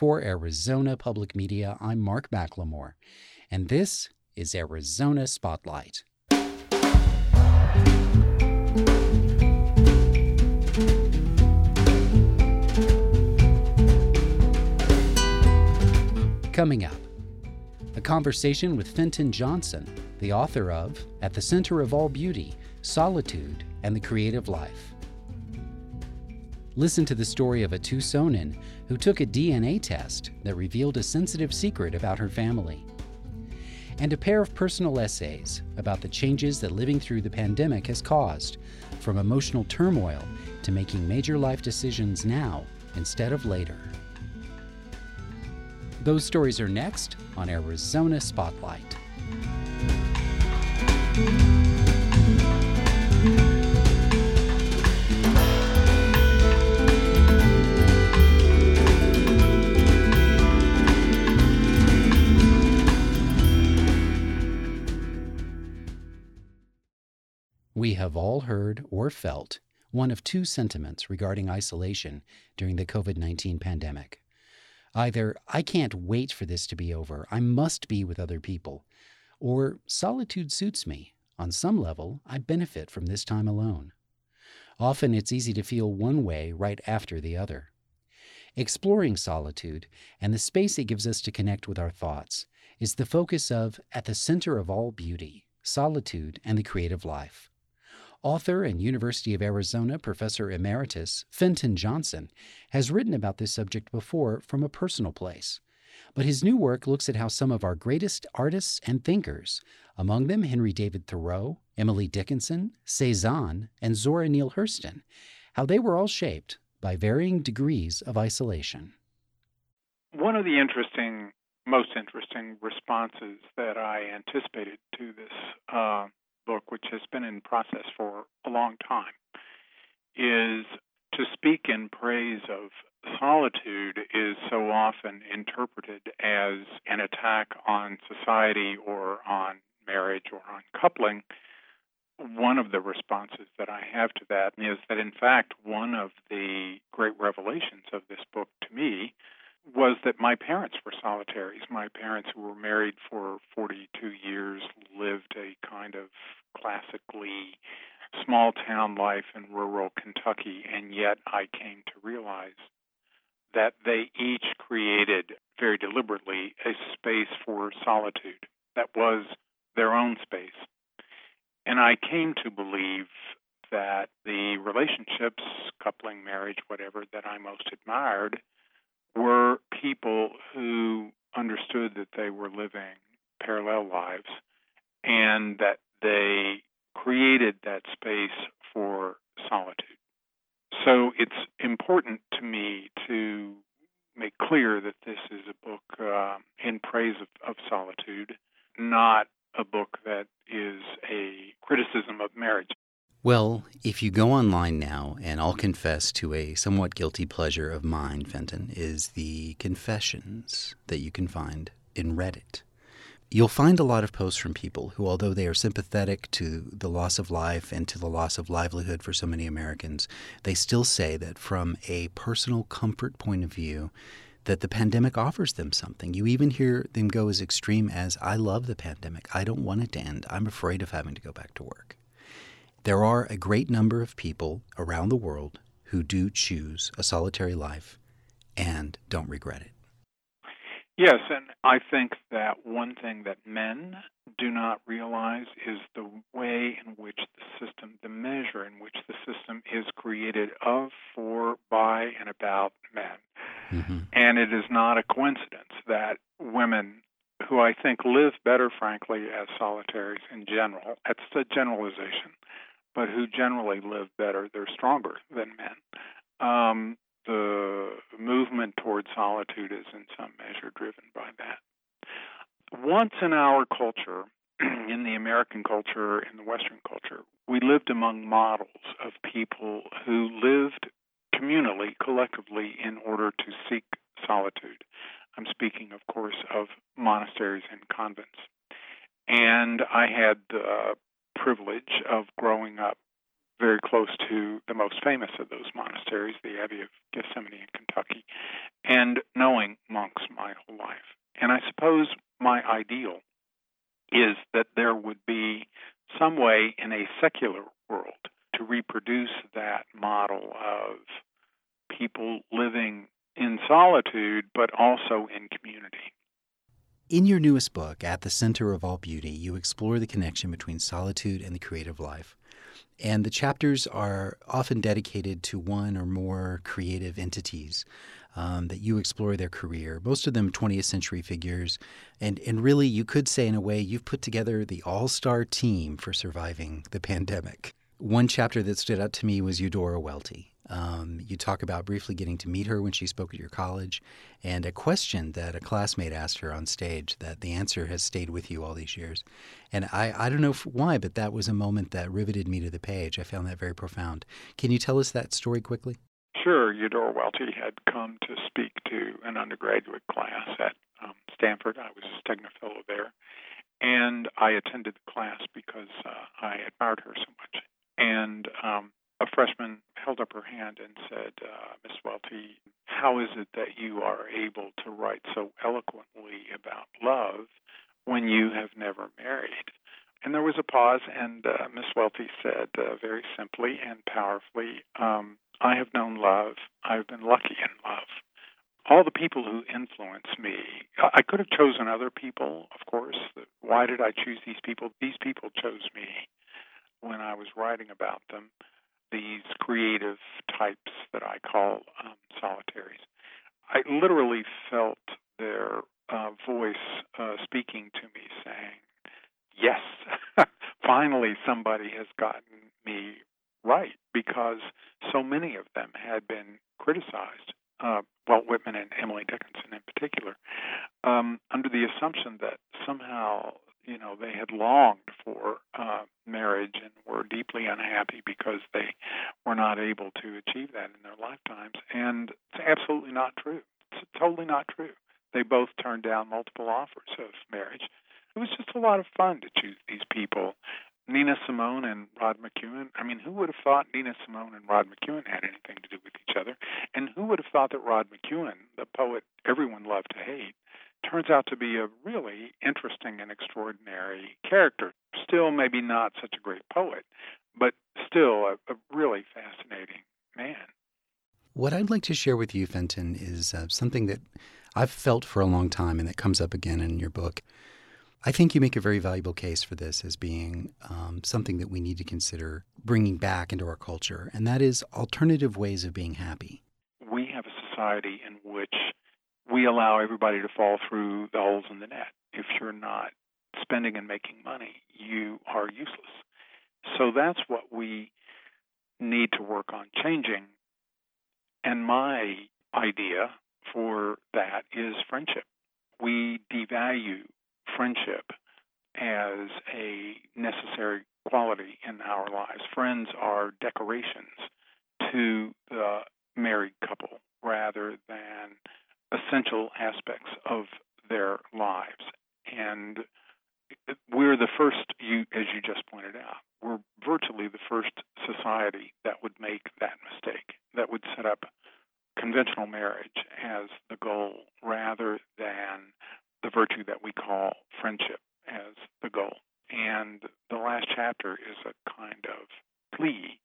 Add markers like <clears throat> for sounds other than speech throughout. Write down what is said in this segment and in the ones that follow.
For Arizona Public Media, I'm Mark McLemore, and this is Arizona Spotlight. Coming up, a conversation with Fenton Johnson, the author of At the Center of All Beauty Solitude and the Creative Life. Listen to the story of a Tucsonan who took a DNA test that revealed a sensitive secret about her family. And a pair of personal essays about the changes that living through the pandemic has caused, from emotional turmoil to making major life decisions now instead of later. Those stories are next on Arizona Spotlight. We have all heard or felt one of two sentiments regarding isolation during the COVID 19 pandemic. Either, I can't wait for this to be over, I must be with other people, or solitude suits me. On some level, I benefit from this time alone. Often it's easy to feel one way right after the other. Exploring solitude and the space it gives us to connect with our thoughts is the focus of At the Center of All Beauty Solitude and the Creative Life. Author and University of Arizona Professor Emeritus Fenton Johnson has written about this subject before from a personal place. But his new work looks at how some of our greatest artists and thinkers, among them Henry David Thoreau, Emily Dickinson, Cezanne, and Zora Neale Hurston, how they were all shaped by varying degrees of isolation. One of the interesting, most interesting responses that I anticipated to this uh, book, which has been in process for a long time, is to speak in praise of solitude is so often interpreted as an attack on society or on marriage or on coupling. One of the responses that I have to that is that, in fact, one of the great revelations of this book to me was that my parents were solitaries. My parents, who were married for 42 years, lived a kind of small town life in rural Kentucky, and yet I came to realize that they each created very deliberately a space for solitude that was their own space. And I came to believe that the relationships, coupling, marriage, whatever, that I most admired were people who understood that they were living parallel lives and that they created that space for solitude. So it's important to me to make clear that this is a book uh, in praise of, of solitude, not a book that is a criticism of marriage. Well, if you go online now, and I'll confess to a somewhat guilty pleasure of mine, Fenton, is the confessions that you can find in Reddit. You'll find a lot of posts from people who, although they are sympathetic to the loss of life and to the loss of livelihood for so many Americans, they still say that from a personal comfort point of view, that the pandemic offers them something. You even hear them go as extreme as, I love the pandemic. I don't want it to end. I'm afraid of having to go back to work. There are a great number of people around the world who do choose a solitary life and don't regret it. Yes, and I think that one thing that men do not realize is the way in which the system, the measure in which the system is created of, for, by, and about men. Mm-hmm. And it is not a coincidence that women who I think live better, frankly, as solitaries in general, that's a generalization, but who generally live better, they're stronger than men. Um, the movement toward solitude is in some measure driven by that. Once in our culture, <clears throat> in the American culture, in the Western culture, we lived among models of people who lived communally, collectively, in order to seek solitude. I'm speaking, of course, of monasteries and convents. And I had the privilege of growing up very close to the most famous of those monasteries, the Abbey of Gethsemani in Kentucky, and knowing monks my whole life. And I suppose my ideal is that there would be some way in a secular world to reproduce that model of people living in solitude but also in community. In your newest book, At the Center of All Beauty, you explore the connection between solitude and the creative life. And the chapters are often dedicated to one or more creative entities um, that you explore their career, most of them 20th century figures. And, and really, you could say, in a way, you've put together the all star team for surviving the <laughs> pandemic. One chapter that stood out to me was Eudora Welty. Um, you talk about briefly getting to meet her when she spoke at your college, and a question that a classmate asked her on stage that the answer has stayed with you all these years. And I, I don't know why, but that was a moment that riveted me to the page. I found that very profound. Can you tell us that story quickly? Sure. Eudora Welty had come to speak to an undergraduate class at um, Stanford. I was a Fellow there. And I attended the class because uh, I admired her so much. And um, a freshman held up her hand and said, uh, Miss Welty, how is it that you are able to write so eloquently about love when you have never married? And there was a pause, and uh, Miss Welty said uh, very simply and powerfully, um, I have known love. I've been lucky in love. All the people who influenced me, I could have chosen other people, of course. Why did I choose these people? These people chose me when I was writing about them these creative call um, solitaries. I literally felt their uh, voice uh, speaking to me saying, Yes, <laughs> finally somebody has gotten me right, because so many of them had been criticized. Uh, Walt Whitman and Emily Dickinson in particular, um, under the assumption that somehow you know they had longed for uh, marriage and were deeply unhappy because they were not able to achieve that in their lifetimes and it's absolutely not true it's totally not true they both turned down multiple offers of marriage it was just a lot of fun to choose these people Nina Simone and Rod McKuen. I mean, who would have thought Nina Simone and Rod McKuen had anything to do with each other? And who would have thought that Rod McKuen, the poet everyone loved to hate, turns out to be a really interesting and extraordinary character. Still, maybe not such a great poet, but still a, a really fascinating man. What I'd like to share with you, Fenton, is uh, something that I've felt for a long time and that comes up again in your book. I think you make a very valuable case for this as being um, something that we need to consider bringing back into our culture, and that is alternative ways of being happy. We have a society in which we allow everybody to fall through the holes in the net. If you're not spending and making money, you are useless. So that's what we need to work on changing. And my idea for that is friendship. We devalue friendship as a necessary quality in our lives. Friends are decorations to the married couple rather than essential aspects of their lives. And we're the first, you, as you just pointed out, we're virtually the first society that would make that mistake, that would set up conventional marriage as the goal rather than the virtue that we call friendship as the goal. And the last chapter is a kind of plea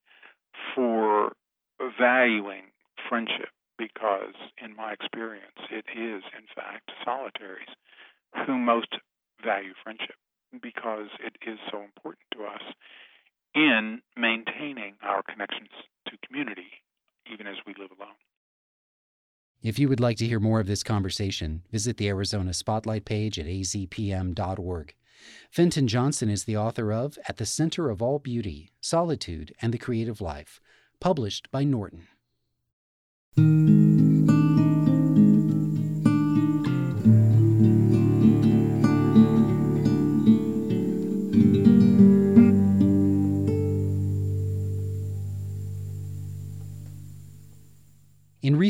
for valuing friendship because, in my experience, it is, in fact, solitaries who most value friendship because it is so important to us in maintaining our connections to community even as we live alone. If you would like to hear more of this conversation, visit the Arizona Spotlight page at azpm.org. Fenton Johnson is the author of At the Center of All Beauty Solitude and the Creative Life, published by Norton.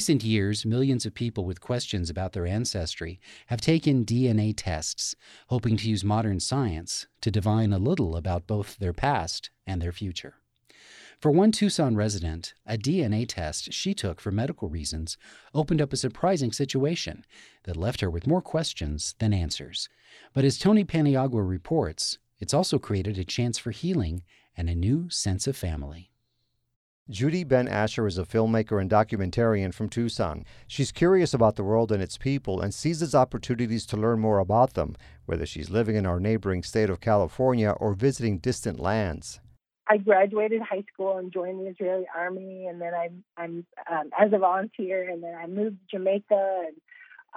Recent years, millions of people with questions about their ancestry have taken DNA tests, hoping to use modern science to divine a little about both their past and their future. For one Tucson resident, a DNA test she took for medical reasons opened up a surprising situation that left her with more questions than answers. But as Tony Paniagua reports, It's also created a chance for healing and a new sense of family. Judy Ben Asher is a filmmaker and documentarian from Tucson. She's curious about the world and its people and seizes opportunities to learn more about them, whether she's living in our neighboring state of California or visiting distant lands. I graduated high school and joined the Israeli army, and then I, I'm um, as a volunteer, and then I moved to Jamaica and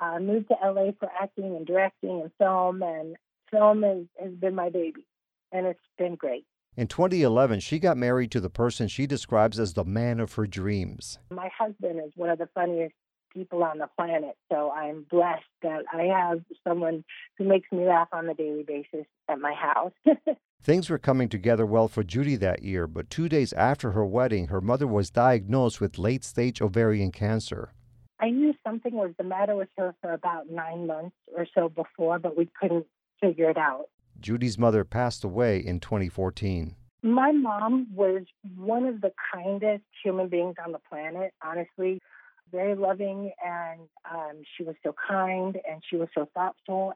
uh, moved to LA for acting and directing and film, and film has, has been my baby, and it's been great. In 2011, she got married to the person she describes as the man of her dreams. My husband is one of the funniest people on the planet, so I'm blessed that I have someone who makes me laugh on a daily basis at my house. <laughs> Things were coming together well for Judy that year, but two days after her wedding, her mother was diagnosed with late stage ovarian cancer. I knew something was the matter with her for about nine months or so before, but we couldn't figure it out. Judy's mother passed away in 2014. My mom was one of the kindest human beings on the planet, honestly. Very loving, and um, she was so kind and she was so thoughtful.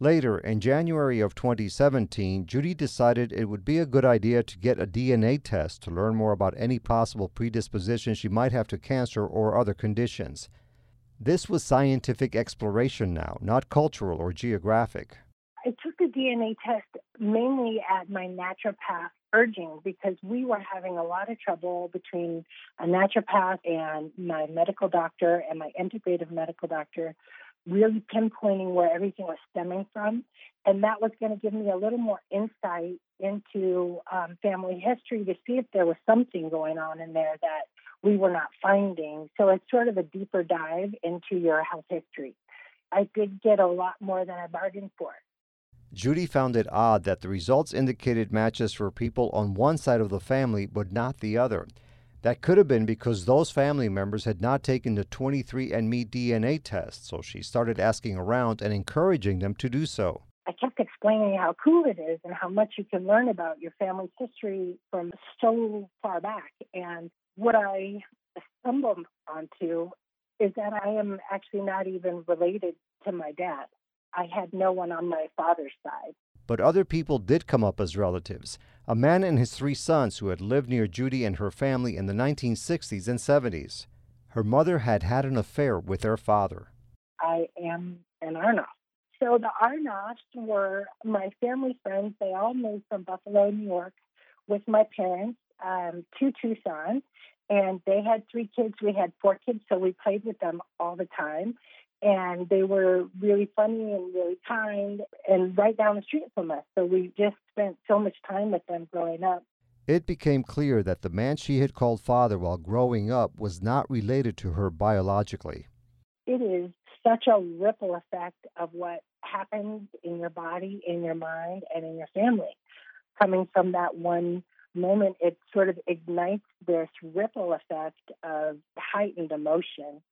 Later, in January of 2017, Judy decided it would be a good idea to get a DNA test to learn more about any possible predisposition she might have to cancer or other conditions. This was scientific exploration now, not cultural or geographic. I took the DNA test mainly at my naturopath urging because we were having a lot of trouble between a naturopath and my medical doctor and my integrative medical doctor really pinpointing where everything was stemming from. And that was going to give me a little more insight into um, family history to see if there was something going on in there that we were not finding. So it's sort of a deeper dive into your health history. I did get a lot more than I bargained for. Judy found it odd that the results indicated matches for people on one side of the family but not the other. That could have been because those family members had not taken the 23andMe DNA test, so she started asking around and encouraging them to do so. I kept explaining how cool it is and how much you can learn about your family's history from so far back. And what I stumbled onto is that I am actually not even related to my dad. I had no one on my father's side. But other people did come up as relatives. A man and his three sons who had lived near Judy and her family in the 1960s and 70s. Her mother had had an affair with their father. I am an Arnoff. So the Arnoffs were my family friends. They all moved from Buffalo, New York, with my parents um, to Tucson, and they had three kids. We had four kids, so we played with them all the time and they were really funny and really kind and right down the street from us. So we just spent so much time with them growing up. It became clear that the man she had called father while growing up was not related to her biologically. It is such a ripple effect of what happens in your body, in your mind, and in your family. Coming from that one moment, it sort of ignites this ripple effect of heightened emotion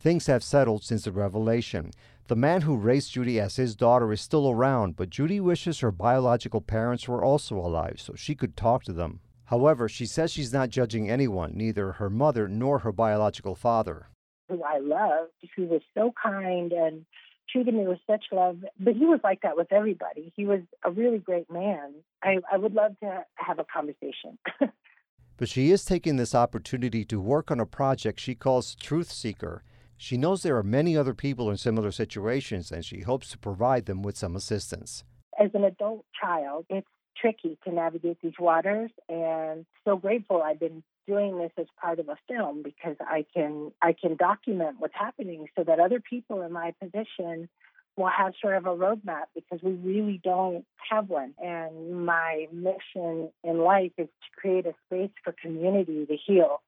Things have settled since the revelation. The man who raised Judy as his daughter is still around, but Judy wishes her biological parents were also alive so she could talk to them. However, she says she's not judging anyone, neither her mother nor her biological father. Who I loved, he was so kind and treated me with such love. But he was like that with everybody. He was a really great man. I, I would love to have a conversation. <laughs> but she is taking this opportunity to work on a project she calls Truth Seeker. She knows there are many other people in similar situations and she hopes to provide them with some assistance. As an adult child, it's tricky to navigate these waters and so grateful I've been doing this as part of a film because I can I can document what's happening so that other people in my position will have sort of a roadmap because we really don't have one. And my mission in life is to create a space for community to heal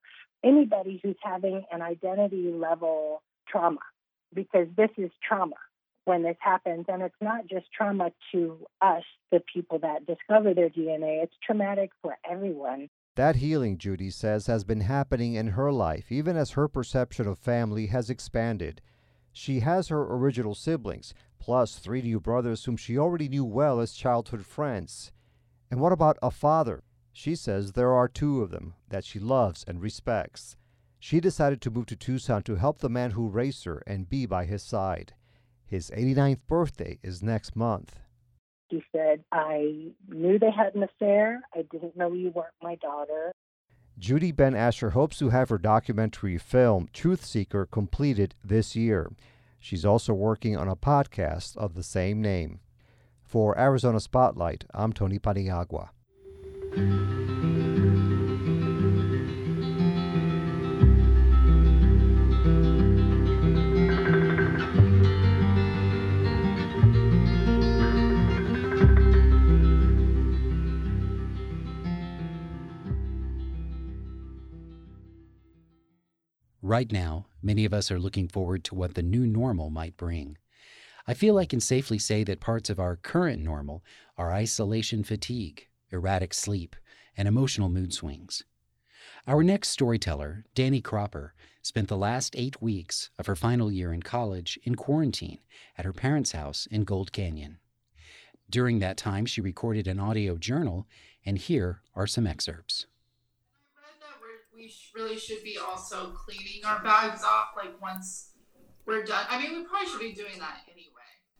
anybody who's having an identity level trauma because this is trauma when this happens. And it's not just trauma to us, the people that discover their DNA, it's traumatic for everyone. That healing, Judy says, has been happening in her life, even as her perception of family has expanded. She has her original siblings, plus three new brothers whom she already knew well as childhood friends. And what about a father? She says there are two of them that she loves and respects. She decided to move to Tucson to help the man who raised her and be by his side. His 89th birthday is next month. He said, I knew they had an affair. I didn't know you weren't my daughter. Judy Ben Asher hopes to have her documentary film, Truth Seeker, completed this year. She's also working on a podcast of the same name. For Arizona Spotlight, I'm Tony Paniagua. Right now, many of us are looking forward to what the new normal might bring. I feel I can safely say that parts of our current normal are isolation fatigue, erratic sleep, and emotional mood swings. Our next storyteller, Danny Cropper, spent the last eight weeks of her final year in college in quarantine at her parents' house in Gold Canyon. During that time, she recorded an audio journal, and here are some excerpts we really should be also cleaning our bags off like once we're done. I mean, we probably should be doing that anyway.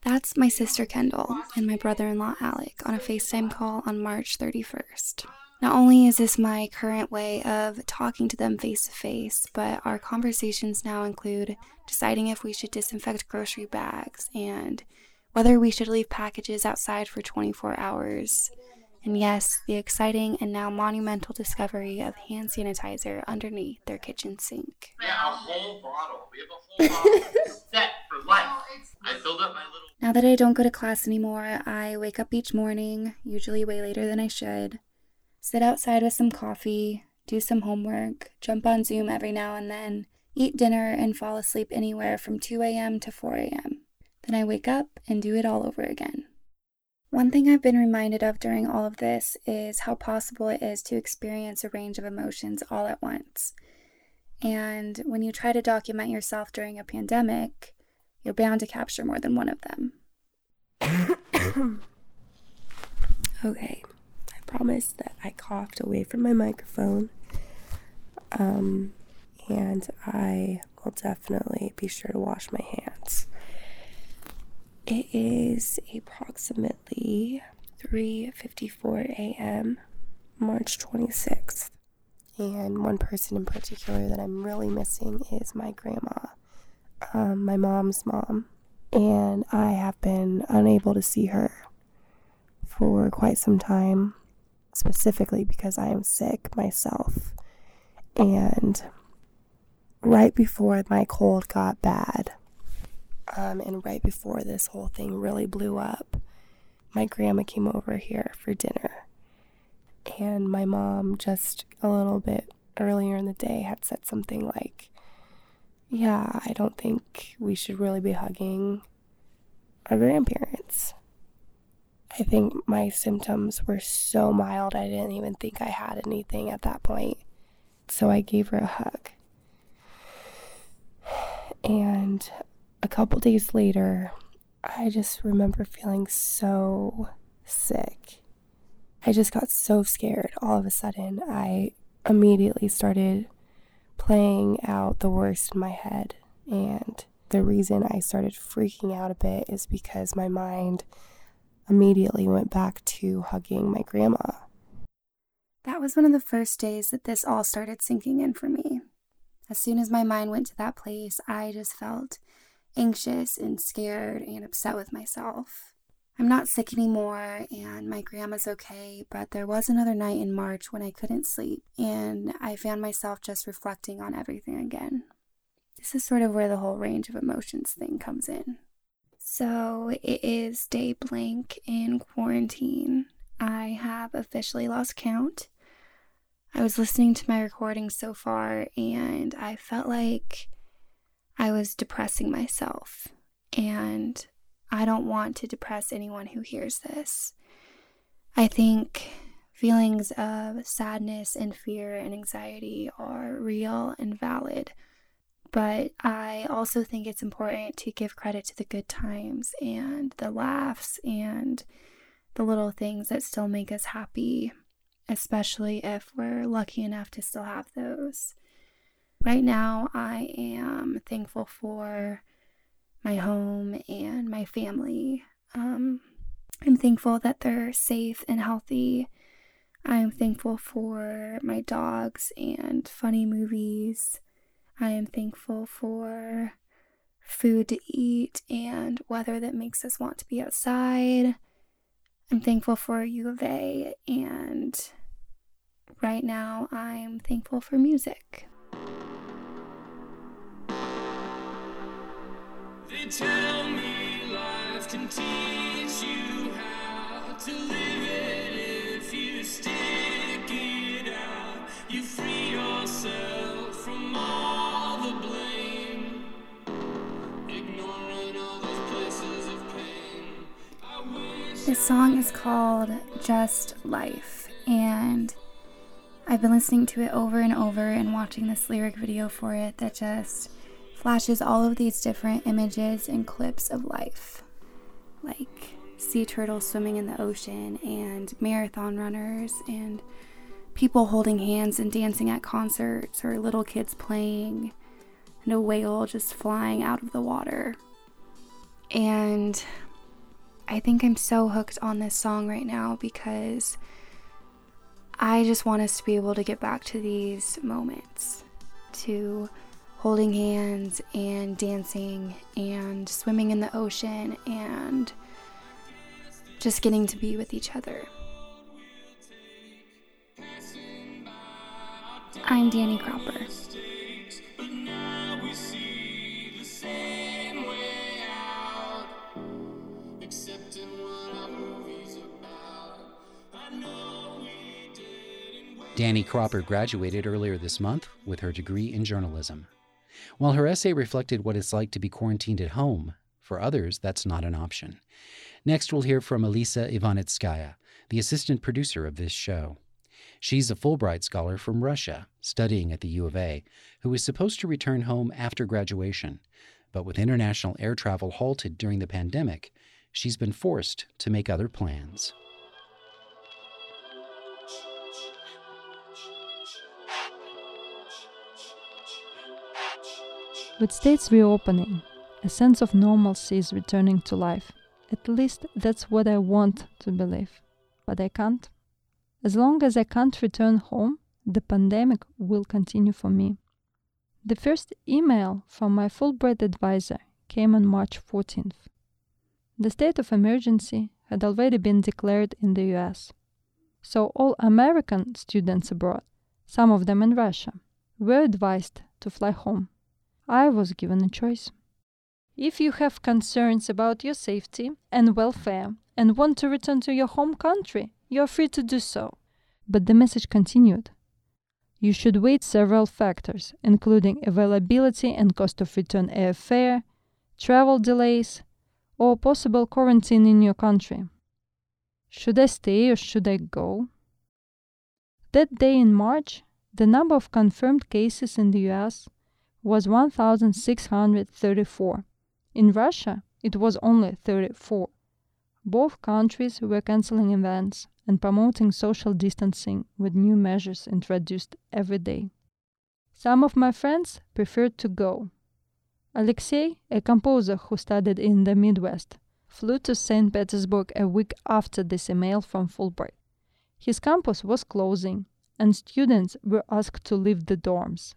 That's my sister Kendall and my brother in law Alec on a FaceTime call on March 31st. Not only is this my current way of talking to them face to face, but our conversations now include deciding if we should disinfect grocery bags and whether we should leave packages outside for 24 hours and yes, the exciting and now monumental discovery of hand sanitizer underneath their kitchen sink. Yeah, a whole bottle. We have a whole bottle <laughs> set for life. I filled up my little. Now that I don't go to class anymore, I wake up each morning, usually way later than I should, sit outside with some coffee, do some homework, jump on Zoom every now and then, eat dinner, and fall asleep anywhere from 2 a.m. to 4 a.m. Then I wake up and do it all over again. One thing I've been reminded of during all of this is how possible it is to experience a range of emotions all at once. And when you try to document yourself during a pandemic, you're bound to capture more than one of them. <coughs> okay, I promise that I coughed away from my microphone. Um, and I will definitely be sure to wash my hands. It is approximately 3:54 a.m. March 26th. And one person in particular that I'm really missing is my grandma, um, my mom's mom. And I have been unable to see her for quite some time, specifically because I am sick myself. And right before my cold got bad, um, and right before this whole thing really blew up, my grandma came over here for dinner. And my mom, just a little bit earlier in the day, had said something like, Yeah, I don't think we should really be hugging our grandparents. I think my symptoms were so mild, I didn't even think I had anything at that point. So I gave her a hug. <sighs> And a couple days later, I just remember feeling so sick. I just got so scared all of a sudden. I immediately started playing out the worst in my head. And the reason I started freaking out a bit is because my mind immediately went back to hugging my grandma. That was one of the first days that this all started sinking in for me. As soon as my mind went to that place, I just felt anxious and scared and upset with myself. I'm not sick anymore and my grandma's okay, but there was another night in March when I couldn't sleep and I found myself just reflecting on everything again. This is sort of where the whole range of emotions thing comes in. So it is day blank in quarantine. I have officially lost count. I was listening to my recordings so far and I felt like I was depressing myself. And I don't want to depress anyone who hears this. I think feelings of sadness and fear and anxiety are real and valid. But I also think it's important to give credit to the good times and the laughs and the little things that still make us happy, especially if we're lucky enough to still have those. Right now, I am thankful for my home and my family. Um, I'm thankful that they're safe and healthy. I'm thankful for my dogs and funny movies. I am thankful for food to eat and weather that makes us want to be outside. I'm thankful for U of A, and right now I'm thankful for music. Tell me life can teach you how to live it if you stick it out. You free yourself from all the blame. This song is called Just Life, and I've been listening to it over and over and watching this lyric video for it that just flashes all of these different images and clips of life, like sea turtles swimming in the ocean, and marathon runners, and people holding hands and dancing at concerts, or little kids playing, and a whale just flying out of the water. And I think I'm so hooked on this song right now because I just want us to be able to get back to these moments, to holding hands and dancing and swimming in the ocean and just getting to be with each other. I'm Danny Cropper. Danny Cropper graduated earlier this month with her degree in journalism. While her essay reflected what it's like to be quarantined at home, for others, that's not an option. Next, we'll hear from Alisa Ivanitskaya, the assistant producer of this show. She's a Fulbright scholar from Russia, studying at the U of A, who was supposed to return home after graduation. But with international air travel halted during the pandemic, she's been forced to make other plans. With states reopening, a sense of normalcy is returning to life. At least that's what I want to believe. But I can't. As long as I can't return home, the pandemic will continue for me. The first email from my Fulbright advisor came on March 14th. The state of emergency had already been declared in the US. So all American students abroad, some of them in Russia, were advised to fly home. I was given a choice. If you have concerns about your safety and welfare and want to return to your home country, you are free to do so. But the message continued. You should weigh several factors, including availability and cost of return airfare, travel delays, or possible quarantine in your country. Should I stay or should I go? That day in March, the number of confirmed cases in the US was 1,634. In Russia, it was only 34. Both countries were canceling events and promoting social distancing with new measures introduced every day. Some of my friends preferred to go. Alexei, a composer who studied in the Midwest, flew to St. Petersburg a week after this email from Fulbright. His campus was closing, and students were asked to leave the dorms.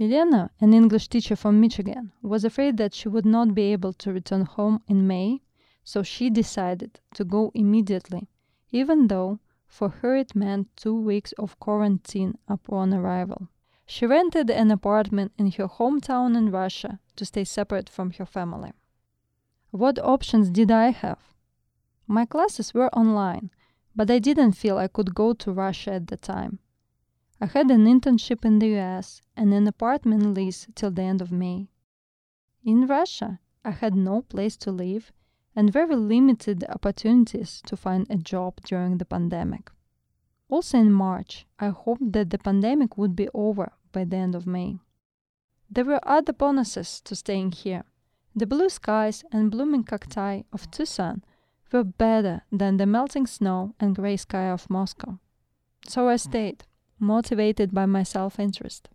Elena, an English teacher from Michigan, was afraid that she would not be able to return home in May, so she decided to go immediately, even though for her it meant two weeks of quarantine upon arrival. She rented an apartment in her hometown in Russia to stay separate from her family. What options did I have? My classes were online, but I didn't feel I could go to Russia at the time. I had an internship in the US and an apartment lease till the end of May. In Russia, I had no place to live and very limited opportunities to find a job during the pandemic. Also in March, I hoped that the pandemic would be over by the end of May. There were other bonuses to staying here. The blue skies and blooming cacti of Tucson were better than the melting snow and gray sky of Moscow. So I stayed motivated by my self interest.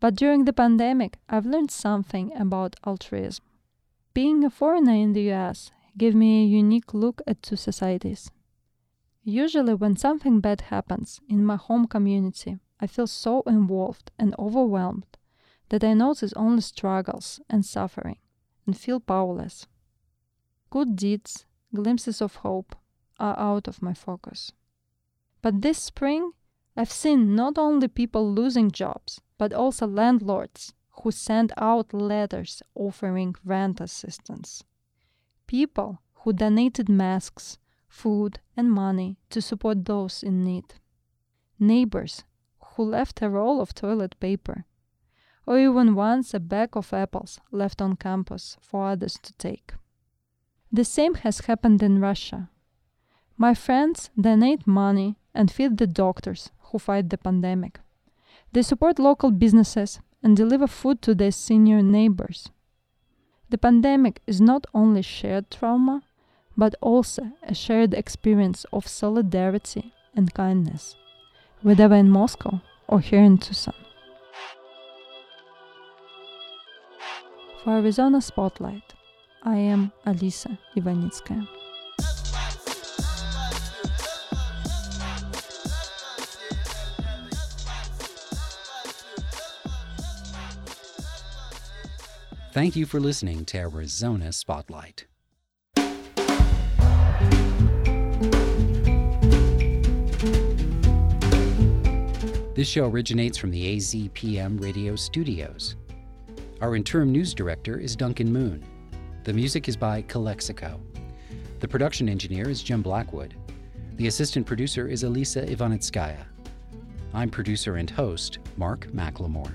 But during the pandemic, I've learned something about altruism. Being a foreigner in the US gave me a unique look at two societies. Usually, when something bad happens in my home community, I feel so involved and overwhelmed that I notice only struggles and suffering and feel powerless. Good deeds, glimpses of hope, are out of my focus. But this spring, I've seen not only people losing jobs, but also landlords who send out letters offering rent assistance. People who donated masks, food, and money to support those in need. Neighbors who left a roll of toilet paper, or even once a bag of apples left on campus for others to take. The same has happened in Russia. My friends donate money and feed the doctors who fight the pandemic. They support local businesses and deliver food to their senior neighbors. The pandemic is not only shared trauma, but also a shared experience of solidarity and kindness, whether in Moscow or here in Tucson. For Arizona Spotlight, I am Alisa Ivanitskaya. Thank you for listening to Arizona Spotlight. This show originates from the AZPM radio studios. Our interim news director is Duncan Moon. The music is by Calexico. The production engineer is Jim Blackwood. The assistant producer is Alisa Ivanitskaya. I'm producer and host Mark McLemore.